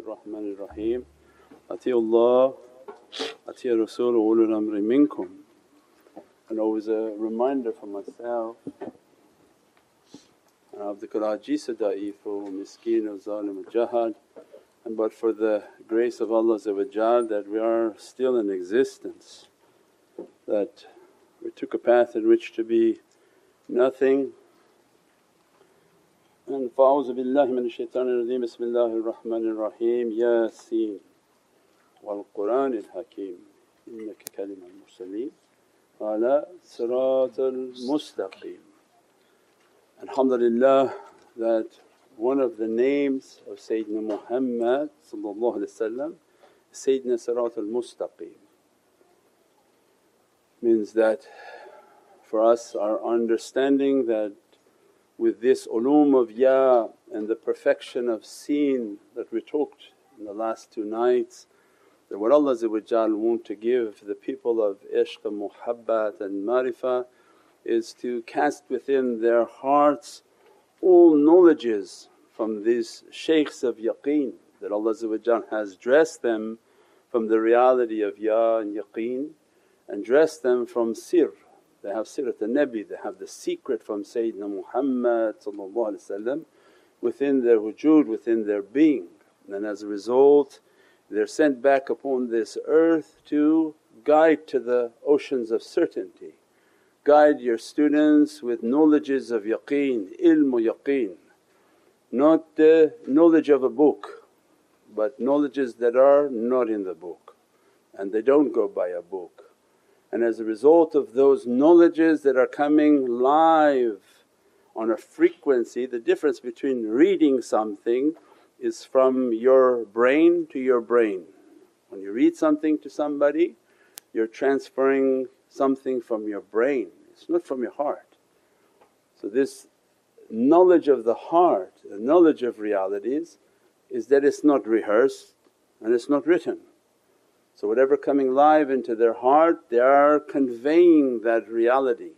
Bismillahir Rahmanir Rahim. Atiullah, Atiya Rasul ulul amri minkum. And always a reminder for myself uh, Abdukal ajisa da'ifu miskeen wa zalim jahad and but for the grace of Allah that we are still in existence, that we took a path in which to be nothing and fa'awzu billahi min shaitanir rajeem bismillahir rahmanir raheem Yasin wal Qur'anil hakeem innaka kalimal mursaleen ala siratal mustaqim. Alhamdulillah that one of the names of Sayyidina Muhammad Sayyidina Sirat al-Mustaqim. Means that for us our understanding that with this ulum of Ya and the perfection of seen that we talked in the last two nights that what Allah want to give the people of ishq and muhabbat and marifah is to cast within their hearts all knowledges from these shaykhs of yaqeen that Allah has dressed them from the reality of Ya and yaqeen and dressed them from sir. They have sirat al-Nabi, they have the secret from Sayyidina Muhammad within their wujud, within their being. And as a result they're sent back upon this earth to guide to the oceans of certainty. Guide your students with knowledges of yaqeen, ilmu yaqeen, not the knowledge of a book but knowledges that are not in the book and they don't go by a book. And as a result of those knowledges that are coming live on a frequency, the difference between reading something is from your brain to your brain. When you read something to somebody you're transferring something from your brain, it's not from your heart. So this knowledge of the heart, the knowledge of realities is that it's not rehearsed and it's not written. So whatever coming live into their heart they are conveying that reality.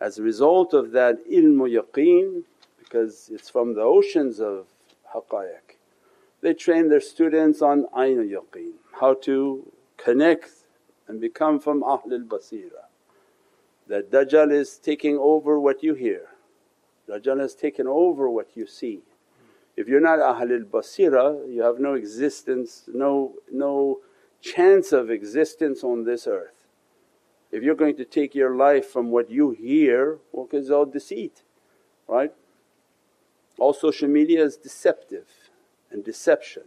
As a result of that ilmu yaqeen because it's from the oceans of haqqaiq. They train their students on aynul yaqeen, how to connect and become from Ahlul Basira. That Dajjal is taking over what you hear, Dajjal has taken over what you see. If you're not Ahlul Basira you have no existence, no, no chance of existence on this earth. If you're going to take your life from what you hear, well it's all deceit, right? All social media is deceptive and deception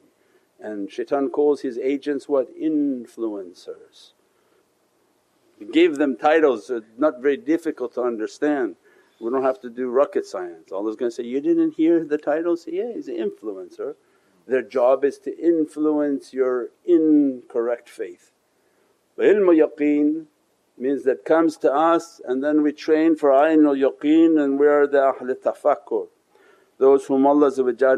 and shaitan calls his agents what? Influencers. He gave them titles not very difficult to understand. We don't have to do rocket science. Allah's going to say, You didn't hear the title? Say, yeah, he's an influencer. Their job is to influence your incorrect faith. Ilmu yaqeen means that comes to us and then we train for aynul yaqeen and we are the ahl tafakkur. Those whom Allah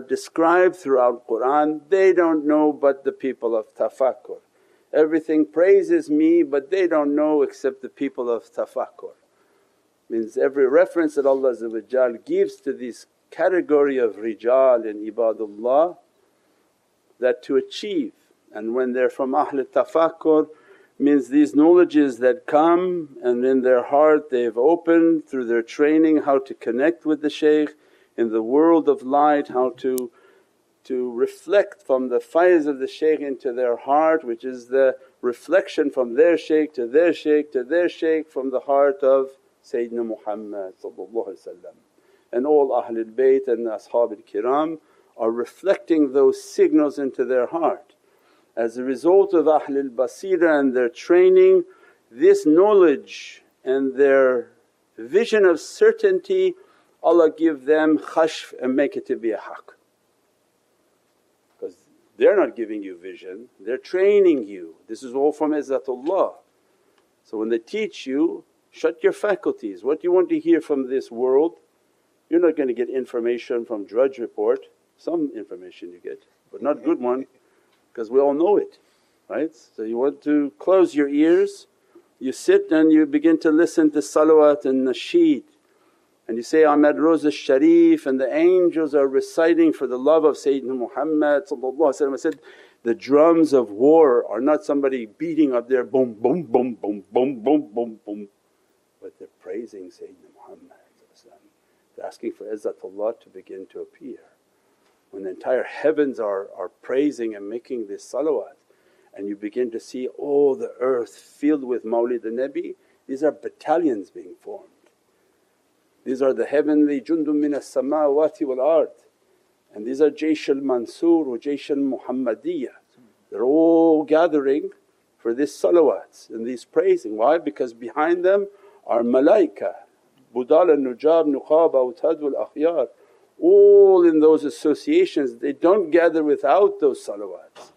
described throughout Qur'an, they don't know but the people of tafakkur. Everything praises me but they don't know except the people of tafakkur. Means every reference that Allah gives to this category of rijal in ibadullah that to achieve. And when they're from Ahl tafakkur means these knowledges that come and in their heart they've opened through their training how to connect with the shaykh in the world of light, how to, to reflect from the faiz of the shaykh into their heart which is the reflection from their shaykh to their shaykh to their shaykh from the heart of Sayyidina Muhammad and all Ahlul Bayt and Ashabil Kiram are reflecting those signals into their heart. As a result of Ahlul Basira and their training this knowledge and their vision of certainty Allah give them khashf and make it to be a haqq. Because they're not giving you vision, they're training you. This is all from Izzatullah. So when they teach you Shut your faculties. What do you want to hear from this world? You're not going to get information from Drudge Report, some information you get, but not good one because we all know it, right? So you want to close your ears, you sit and you begin to listen to salawat and nasheed and you say, at Rawza Sharif and the angels are reciting for the love of Sayyidina Muhammad I said, the drums of war are not somebody beating up there boom, boom, boom, boom, boom, boom, boom, boom, but they're praising Sayyidina Muhammad. They're asking for Izzatullah to begin to appear. When the entire heavens are, are praising and making this salawat, and you begin to see all the earth filled with Mawlid the Nabi, these are battalions being formed. These are the heavenly jundum min as-samawati wal ard and these are Jaysh al-Mansur wa Jaysh al-Muhammadiyah. They're all gathering for this salawats and these praising. Why? Because behind them are malaika, Budal al-Nujab, Nuqab, Awtad wal Akhyar. All in those associations they don't gather without those salawats.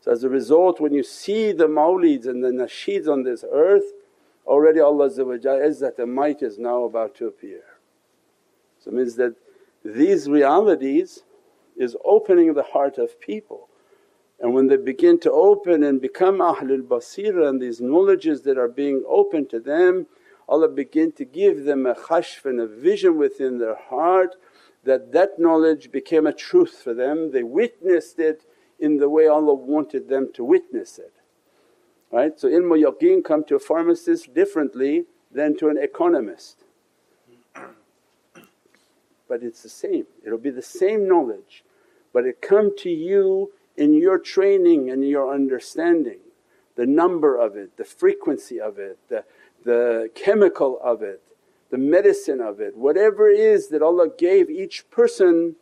So as a result when you see the mawlids and the nasheeds on this earth already Allah Izzat and might is now about to appear. So it means that these realities is opening the heart of people. And when they begin to open and become Ahlul Basira and these knowledges that are being opened to them, Allah begin to give them a khashf and a vision within their heart that that knowledge became a truth for them. They witnessed it in the way Allah wanted them to witness it. Right? So ilmu yaqeen come to a pharmacist differently than to an economist but it's the same. It'll be the same knowledge but it come to you in your training and your understanding. The number of it, the frequency of it, the, the chemical of it, the medicine of it, whatever it is that Allah gave each person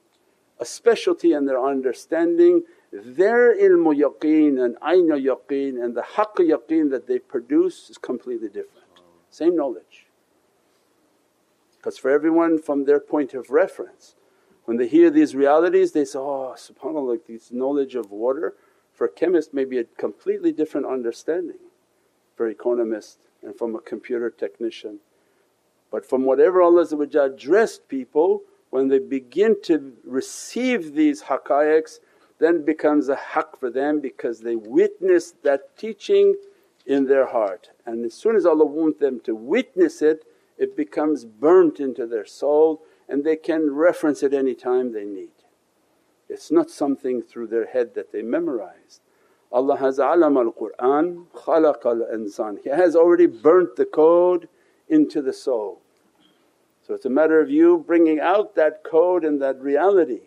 a specialty in their understanding, their ilmu yaqeen and ayna yaqeen and the haqq yaqeen that they produce is completely different. Same knowledge. Because for everyone from their point of reference, when they hear these realities they say, oh subhanAllah like this knowledge of water for a chemist may be a completely different understanding for economist and from a computer technician. But from whatever Allah dressed people when they begin to receive these haqqaiqs then becomes a haqq for them because they witness that teaching in their heart and as soon as Allah wants them to witness it, it becomes burnt into their soul and they can reference it any time they need. It's not something through their head that they memorized. Allah has alam al Qur'an, khalaq al insan. He has already burnt the code into the soul. So it's a matter of you bringing out that code and that reality.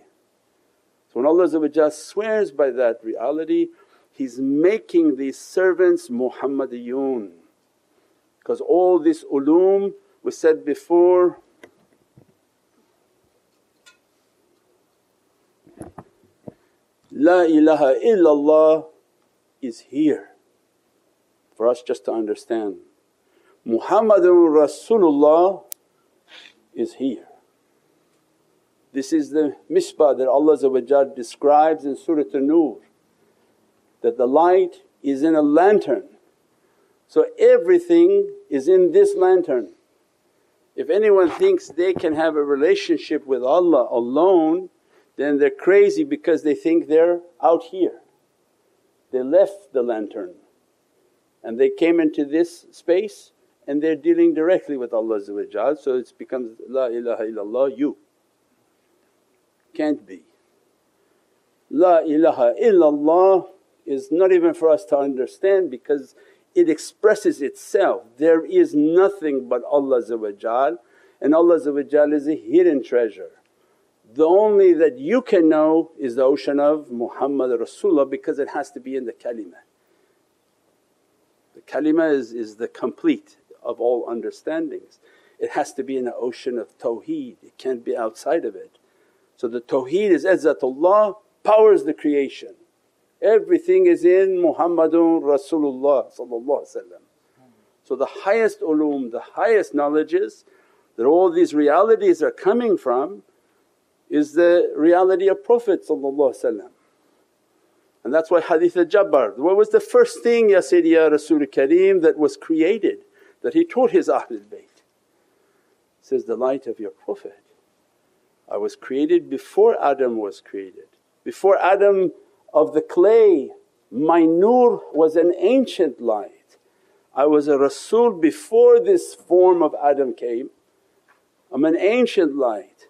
So when Allah swears by that reality, He's making these servants Muhammadiyun because all this ulum was said before La ilaha illallah is here for us just to understand. Muhammadun Rasulullah is here. This is the misbah that Allah describes in Surat An-Nur that the light is in a lantern. So everything is in this lantern. If anyone thinks they can have a relationship with Allah alone then they're crazy because they think they're out here. They left the lantern and they came into this space and they're dealing directly with Allah so it becomes, La ilaha illallah you. Can't be. La ilaha illallah is not even for us to understand because it expresses itself. There is nothing but Allah and Allah is a hidden treasure the only that you can know is the ocean of Muhammad Rasulullah because it has to be in the kalima. The kalima is, is the complete of all understandings. It has to be in the ocean of tawheed, it can't be outside of it. So the tawheed is izzatullah powers the creation. Everything is in Muhammadun Rasulullah So the highest ulum, the highest knowledges that all these realities are coming from is the reality of Prophet and that's why Hadith al-Jabir, what was the first thing Ya Sayyidi Ya Rasul Kareem that was created that he taught his Ahlul Bayt? Says, the light of your Prophet. I was created before Adam was created. Before Adam of the clay, my nur was an ancient light. I was a Rasul before this form of Adam came I'm an ancient light.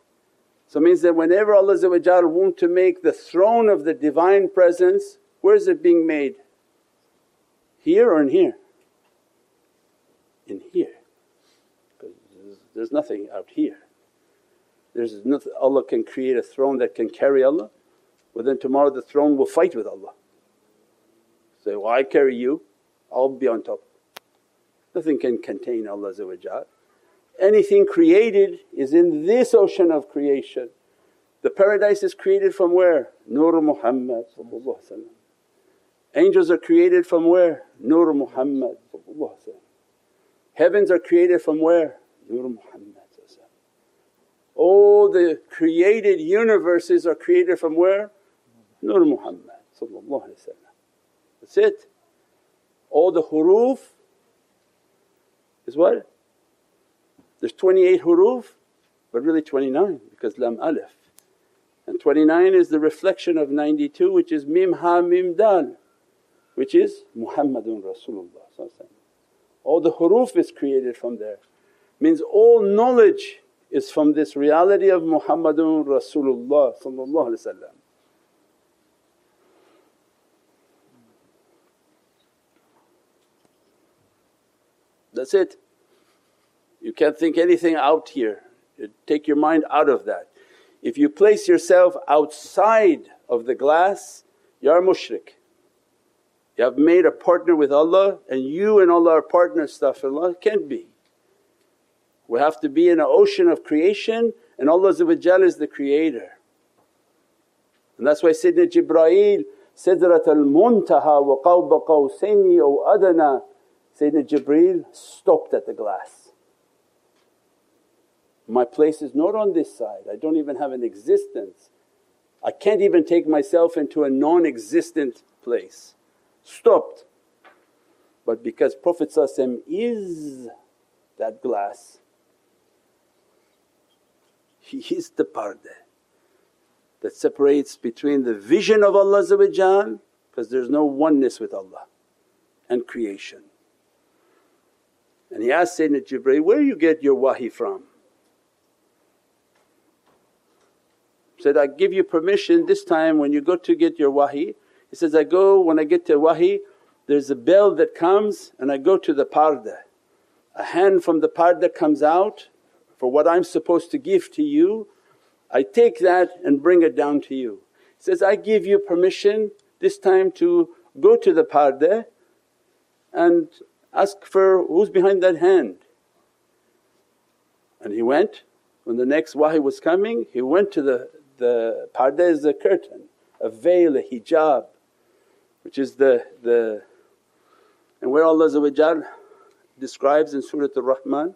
So it means that whenever Allah want to make the throne of the Divine Presence, where is it being made? Here or in here? In here because there's nothing out here. There's nothing, Allah can create a throne that can carry Allah, well then tomorrow the throne will fight with Allah. Say, well I carry you, I'll be on top. Nothing can contain Allah Anything created is in this ocean of creation. The paradise is created from where? Nur Muhammad Angels are created from where? Nur Muhammad Heavens are created from where? Nur Muhammad All the created universes are created from where? Nur Muhammad That's it. All the huruf is what? There's 28 huruf but really 29 because lam alif. And 29 is the reflection of 92 which is mim ha mim dal which is Muhammadun Rasulullah All the huruf is created from there. Means all knowledge is from this reality of Muhammadun Rasulullah That's it. You can't think anything out here, you take your mind out of that. If you place yourself outside of the glass, you are mushrik. You have made a partner with Allah and you and Allah are partners, astaghfirullah, can't be. We have to be in an ocean of creation and Allah is the creator. And that's why Sayyidina Jibreel, Sidrat al Muntaha wa qawba qawsayni aw adana, Sayyidina Jibreel stopped at the glass. My place is not on this side, I don't even have an existence. I can't even take myself into a non existent place stopped. But because Prophet is that glass, he is the parda that separates between the vision of Allah because there's no oneness with Allah and creation. And he asked Sayyidina Jibreel, where you get your wahi from? Said, I give you permission this time when you go to get your wahi he says, I go when I get to wahi there's a bell that comes and I go to the parda. A hand from the parda comes out for what I'm supposed to give to you, I take that and bring it down to you. He says, I give you permission this time to go to the parda and ask for who's behind that hand. And he went, when the next wahi was coming he went to the, the parda is a curtain, a veil, a hijab which is the, the and where Allah describes in Surah Ar-Rahman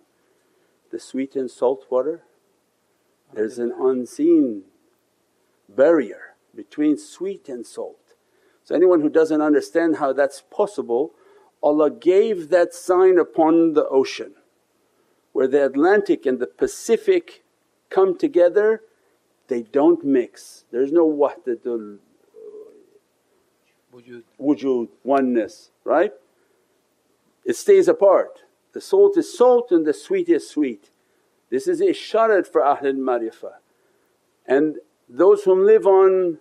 the sweet and salt water, there's an unseen barrier between sweet and salt. So anyone who doesn't understand how that's possible, Allah gave that sign upon the ocean where the Atlantic and the Pacific come together, they don't mix. There's no wahdatul wujud. wujud, oneness, right? It stays apart. The salt is salt and the sweet is sweet. This is isharat for Ahlul Marifah. And those whom live on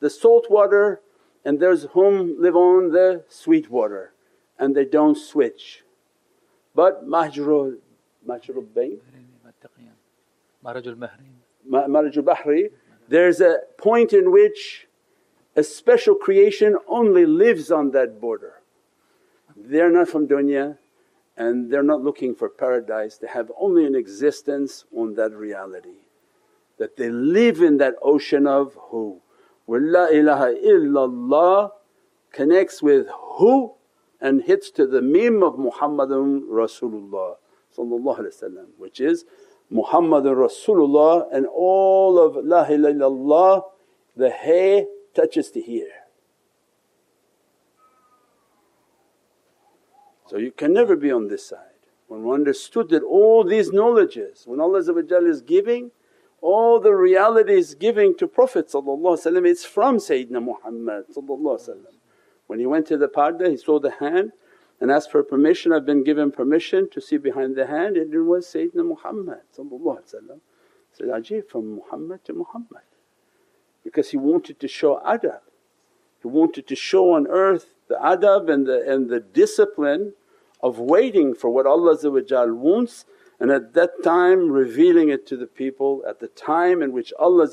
the salt water and those whom live on the sweet water and they don't switch. But mahjurul mahjurul bayn Marajul Bahri, there's a point in which a special creation only lives on that border. They're not from dunya and they're not looking for paradise, they have only an existence on that reality. That they live in that ocean of who. Where La ilaha illallah connects with who and hits to the mim of Muhammadun Rasulullah which is Muhammadun Rasulullah and all of La ilaha illallah the hay touches to here. So you can never be on this side. When one understood that all these knowledges, when Allah is giving, all the realities giving to Prophet it's from Sayyidina Muhammad When he went to the parda he saw the hand and asked for permission, I've been given permission to see behind the hand. And it was Sayyidina Muhammad Said, Ajib from Muhammad to Muhammad because he wanted to show adab. He wanted to show on earth the adab and the, and the discipline of waiting for what Allah wants and at that time revealing it to the people at the time in which Allah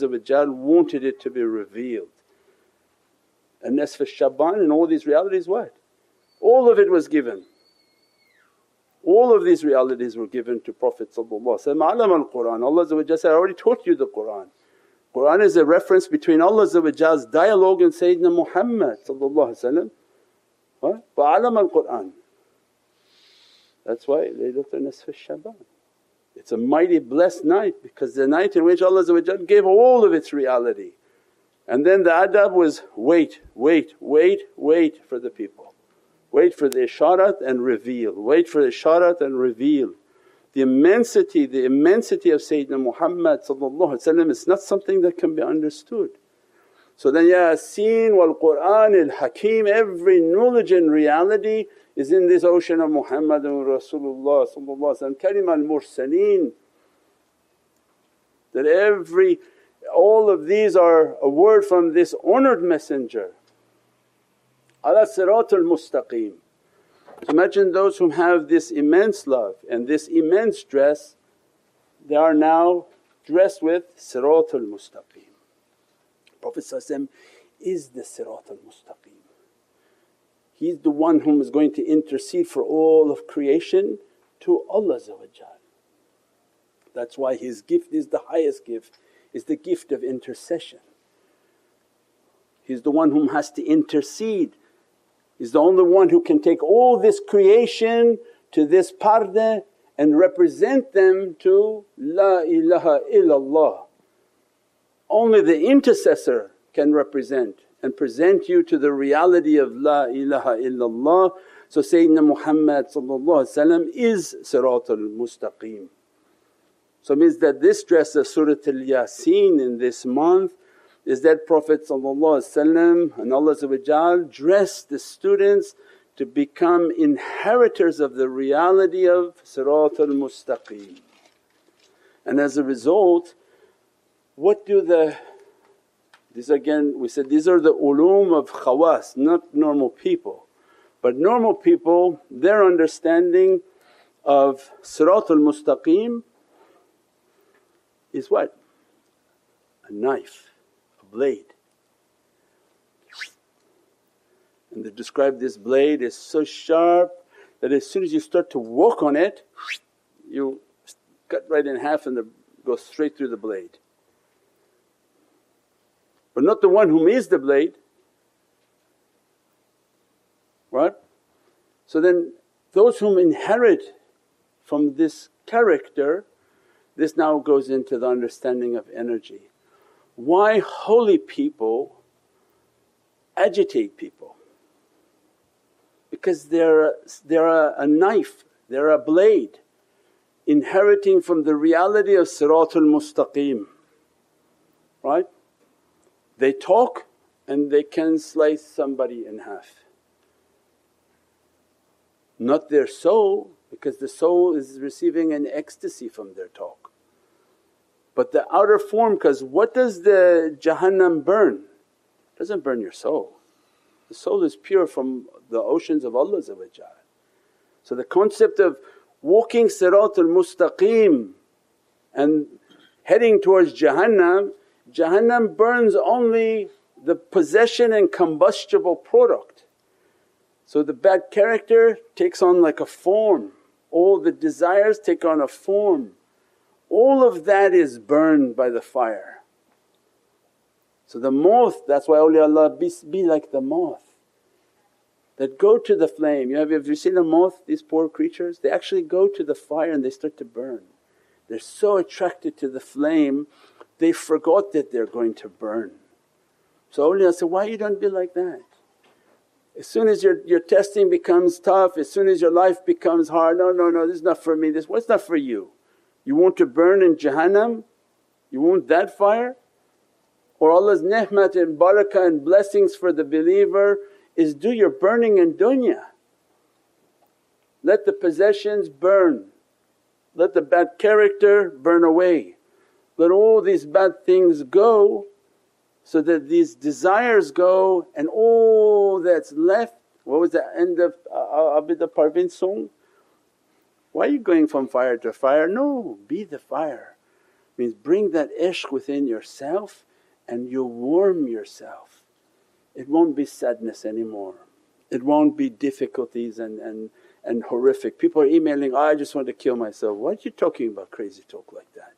wanted it to be revealed. And Nisf Shaban and all these realities what? All of it was given. All of these realities were given to Prophet Alam al Qur'an. Allah said, I already taught you the Qur'an. Qur'an is a reference between Allah's dialogue and Sayyidina Muhammad what? Alam al Qur'an. That's why Laylatul Nisf Shaban. It's a mighty blessed night because the night in which Allah gave all of its reality. And then the adab was wait, wait, wait, wait for the people. Wait for the isharat and reveal, wait for the isharat and reveal. The immensity, the immensity of Sayyidina Muhammad is not something that can be understood. So then Yasin wal Qur'an al Hakim, every knowledge and reality is in this ocean of Muhammadun Rasulullah kalima al mursaleen. That every, all of these are a word from this honoured messenger. Ala siratul mustaqim. Imagine those who have this immense love and this immense dress, they are now dressed with siratul mustaqim. Prophet is the siratul mustaqim. He's the one whom is going to intercede for all of creation to Allah That's why his gift is the highest gift, is the gift of intercession. He's the one whom has to intercede He's the only one who can take all this creation to this parda and represent them to La ilaha illallah. Only the intercessor can represent and present you to the reality of La ilaha illallah. So Sayyidina Muhammad is Siratul Mustaqim. So means that this dress of Surat al Yasin in this month is that Prophet and Allah dressed the students to become inheritors of the reality of Siratul Mustaqim. And as a result, what do the these again we said these are the ulum of khawas, not normal people. But normal people, their understanding of Siratul Mustaqim is what? A knife blade. And they describe this blade is so sharp that as soon as you start to walk on it, you cut right in half and go straight through the blade. But not the one whom is the blade, right? So then those whom inherit from this character, this now goes into the understanding of energy why holy people agitate people because they're, they're a, a knife, they're a blade inheriting from the reality of Siratul Mustaqim, right? They talk and they can slice somebody in half. Not their soul because the soul is receiving an ecstasy from their talk. But the outer form because what does the Jahannam burn? It doesn't burn your soul. The soul is pure from the oceans of Allah So the concept of walking Siratul Mustaqim and heading towards Jahannam, Jahannam burns only the possession and combustible product. So the bad character takes on like a form, all the desires take on a form all of that is burned by the fire. So the moth, that's why awliyaullah be, be like the moth that go to the flame. You have, have you seen a moth, these poor creatures? They actually go to the fire and they start to burn. They're so attracted to the flame, they forgot that they're going to burn. So awliya said, why you don't be like that? As soon as your, your testing becomes tough, as soon as your life becomes hard, no, no, no, this is not for me, this what's not for you? You want to burn in Jahannam? You want that fire? Or Allah's ni'mat and barakah and blessings for the believer is do your burning in dunya. let the possessions burn, let the bad character burn away, let all these bad things go so that these desires go and all that's left what was the end of uh, Abida Parveen song? Why are you going from fire to fire? No, be the fire. Means bring that ishq within yourself and you warm yourself. It won't be sadness anymore, it won't be difficulties and, and, and horrific. People are emailing, oh, I just want to kill myself. Why are you talking about crazy talk like that?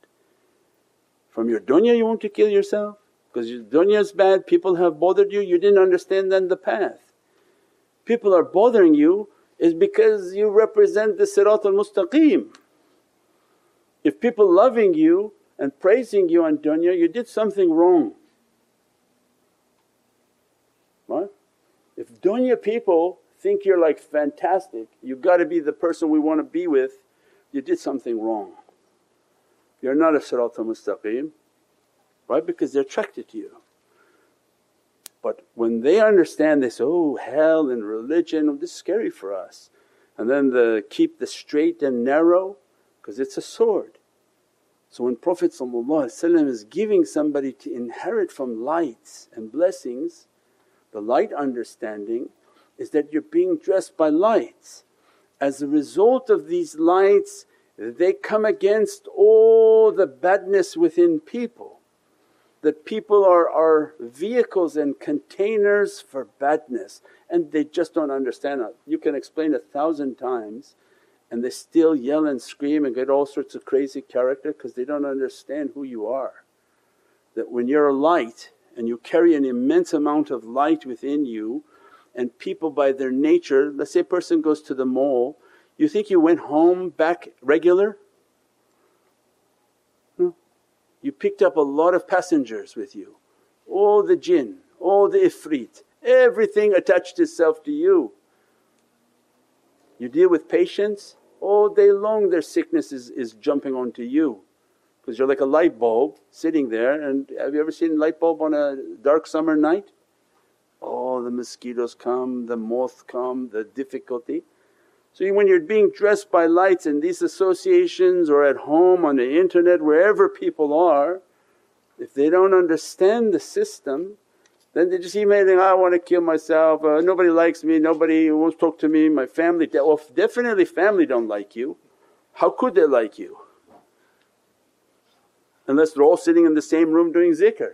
From your dunya you want to kill yourself? Because your dunya is bad, people have bothered you, you didn't understand then the path. People are bothering you is because you represent the Sirat al-Mustaqim. If people loving you and praising you on dunya, you did something wrong. Right? If dunya people think you're like fantastic, you got to be the person we want to be with, you did something wrong. You're not a Sirat al-Mustaqim, right? Because they're attracted to you. But when they understand they say, oh hell and religion, oh, this is scary for us. And then the keep the straight and narrow because it's a sword. So when Prophet is giving somebody to inherit from lights and blessings, the light understanding is that you're being dressed by lights. As a result of these lights they come against all the badness within people that people are, are vehicles and containers for badness and they just don't understand it. You can explain a thousand times and they still yell and scream and get all sorts of crazy character because they don't understand who you are. That when you're a light and you carry an immense amount of light within you and people by their nature, let's say a person goes to the mall, you think you went home back regular? You picked up a lot of passengers with you, all the jinn, all the ifrit, everything attached itself to you. You deal with patients, all day long their sickness is, is jumping onto you because you're like a light bulb sitting there and have you ever seen light bulb on a dark summer night? Oh the mosquitoes come, the moth come, the difficulty. So when you're being dressed by lights in these associations or at home on the internet wherever people are, if they don't understand the system then they just emailing, I want to kill myself, uh, nobody likes me, nobody wants to talk to me, my family… well definitely family don't like you. How could they like you? Unless they're all sitting in the same room doing zikr.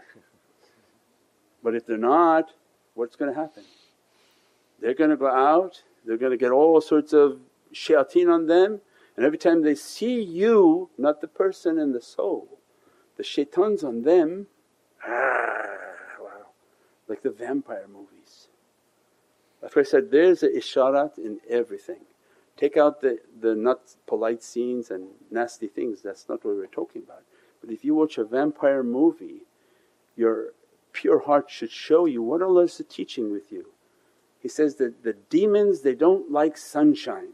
But if they're not, what's going to happen? They're going to go out they're going to get all sorts of shayateen on them and every time they see you, not the person and the soul, the shaitans on them, ah, wow, like the vampire movies. That's why I said there's a isharat in everything. Take out the, the not polite scenes and nasty things, that's not what we're talking about. But if you watch a vampire movie, your pure heart should show you what Allah is teaching with you he says that the demons they don't like sunshine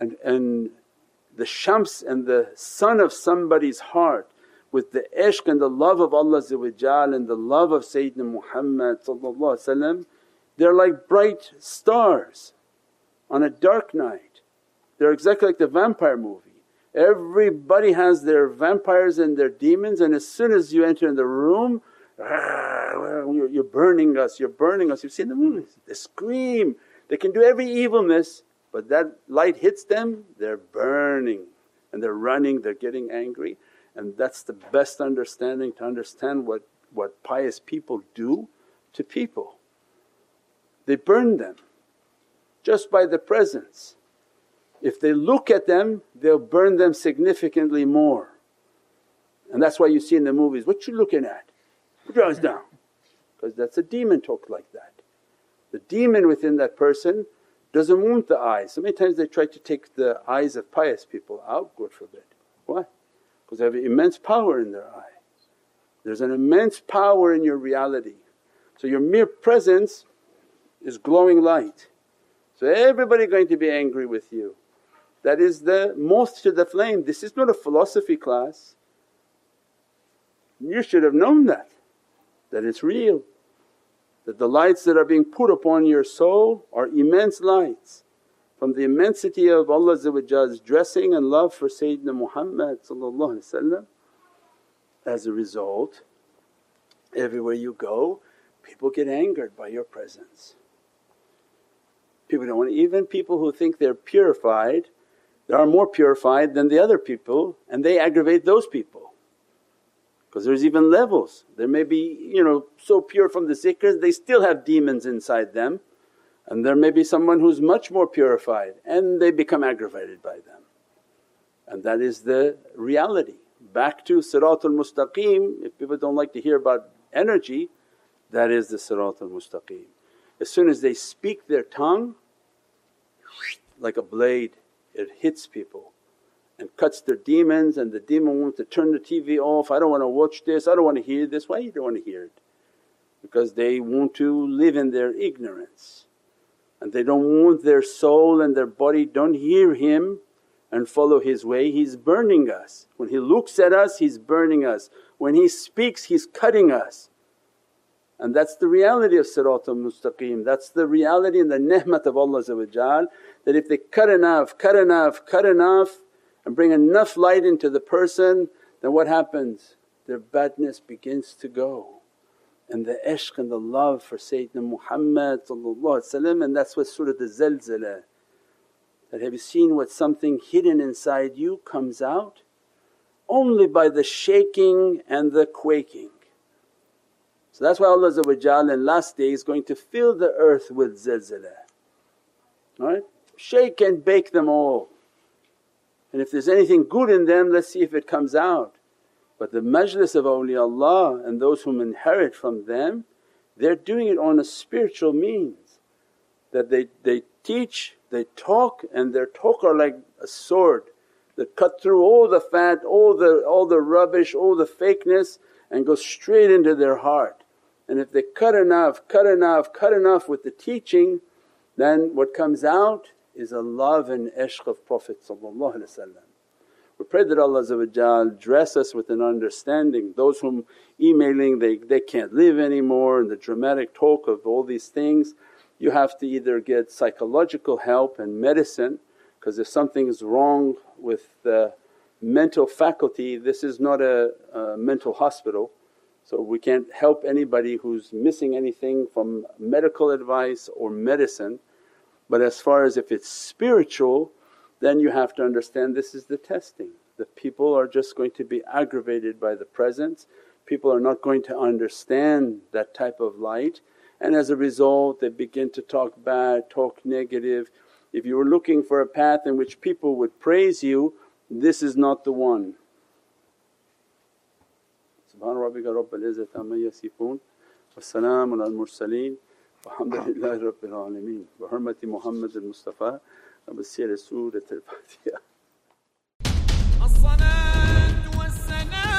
and, and the shams and the sun of somebody's heart with the ishq and the love of Allah and the love of Sayyidina Muhammad they're like bright stars on a dark night. They're exactly like the vampire movie. Everybody has their vampires and their demons and as soon as you enter in the room Ah, you're, you're burning us, you're burning us. You've seen the movies, they scream, they can do every evilness but that light hits them, they're burning and they're running, they're getting angry. And that's the best understanding to understand what, what pious people do to people. They burn them just by the presence. If they look at them, they'll burn them significantly more. And that's why you see in the movies, what you looking at? Eyes down because that's a demon talk like that. The demon within that person doesn't want the eyes. So many times they try to take the eyes of pious people out, God forbid. Why? Because they have immense power in their eye. There's an immense power in your reality. So your mere presence is glowing light. So everybody going to be angry with you. That is the moth to the flame. This is not a philosophy class. You should have known that that it's real, that the lights that are being put upon your soul are immense lights from the immensity of Allah's dressing and love for Sayyidina Muhammad as a result everywhere you go people get angered by your presence. People don't want even people who think they're purified, they are more purified than the other people and they aggravate those people. Because there's even levels, there may be you know so pure from the zikrs they still have demons inside them and there may be someone who's much more purified and they become aggravated by them. And that is the reality. Back to Siratul Mustaqim, if people don't like to hear about energy, that is the Siratul Mustaqim. As soon as they speak their tongue, like a blade, it hits people and cuts their demons and the demon wants to turn the TV off, I don't want to watch this, I don't want to hear this. Why you don't want to hear it? Because they want to live in their ignorance and they don't want their soul and their body don't hear him and follow his way. He's burning us. When he looks at us, he's burning us. When he speaks, he's cutting us. And that's the reality of Siratul Mustaqim, that's the reality and the ni'mat of Allah that if they cut enough, cut enough, cut enough and bring enough light into the person then what happens? Their badness begins to go and the ishq and the love for Sayyidina Muhammad and that's what Surah the Zalzala that have you seen what something hidden inside you comes out only by the shaking and the quaking. So that's why Allah in last day is going to fill the earth with zilzala, right? Shake and bake them all and if there's anything good in them let's see if it comes out. But the majlis of awliyaullah and those whom inherit from them they're doing it on a spiritual means that they, they teach, they talk and their talk are like a sword that cut through all the fat, all the, all the rubbish, all the fakeness and go straight into their heart. And if they cut enough, cut enough, cut enough with the teaching then what comes out is a love and ishq of Prophet we pray that Allah dress us with an understanding. Those whom emailing they, they can't live anymore and the dramatic talk of all these things, you have to either get psychological help and medicine because if something is wrong with the mental faculty this is not a, a mental hospital so we can't help anybody who's missing anything from medical advice or medicine. But as far as if it's spiritual then you have to understand this is the testing. The people are just going to be aggravated by the presence, people are not going to understand that type of light and as a result they begin to talk bad, talk negative. If you were looking for a path in which people would praise you, this is not the one. Subhana rabbika rabbil izzati amma yasifoon wa al mursaleen الحمد لله رب العالمين. بحرمة محمد المصطفى وبسير سورة الفاتحة. الصلاة والسلام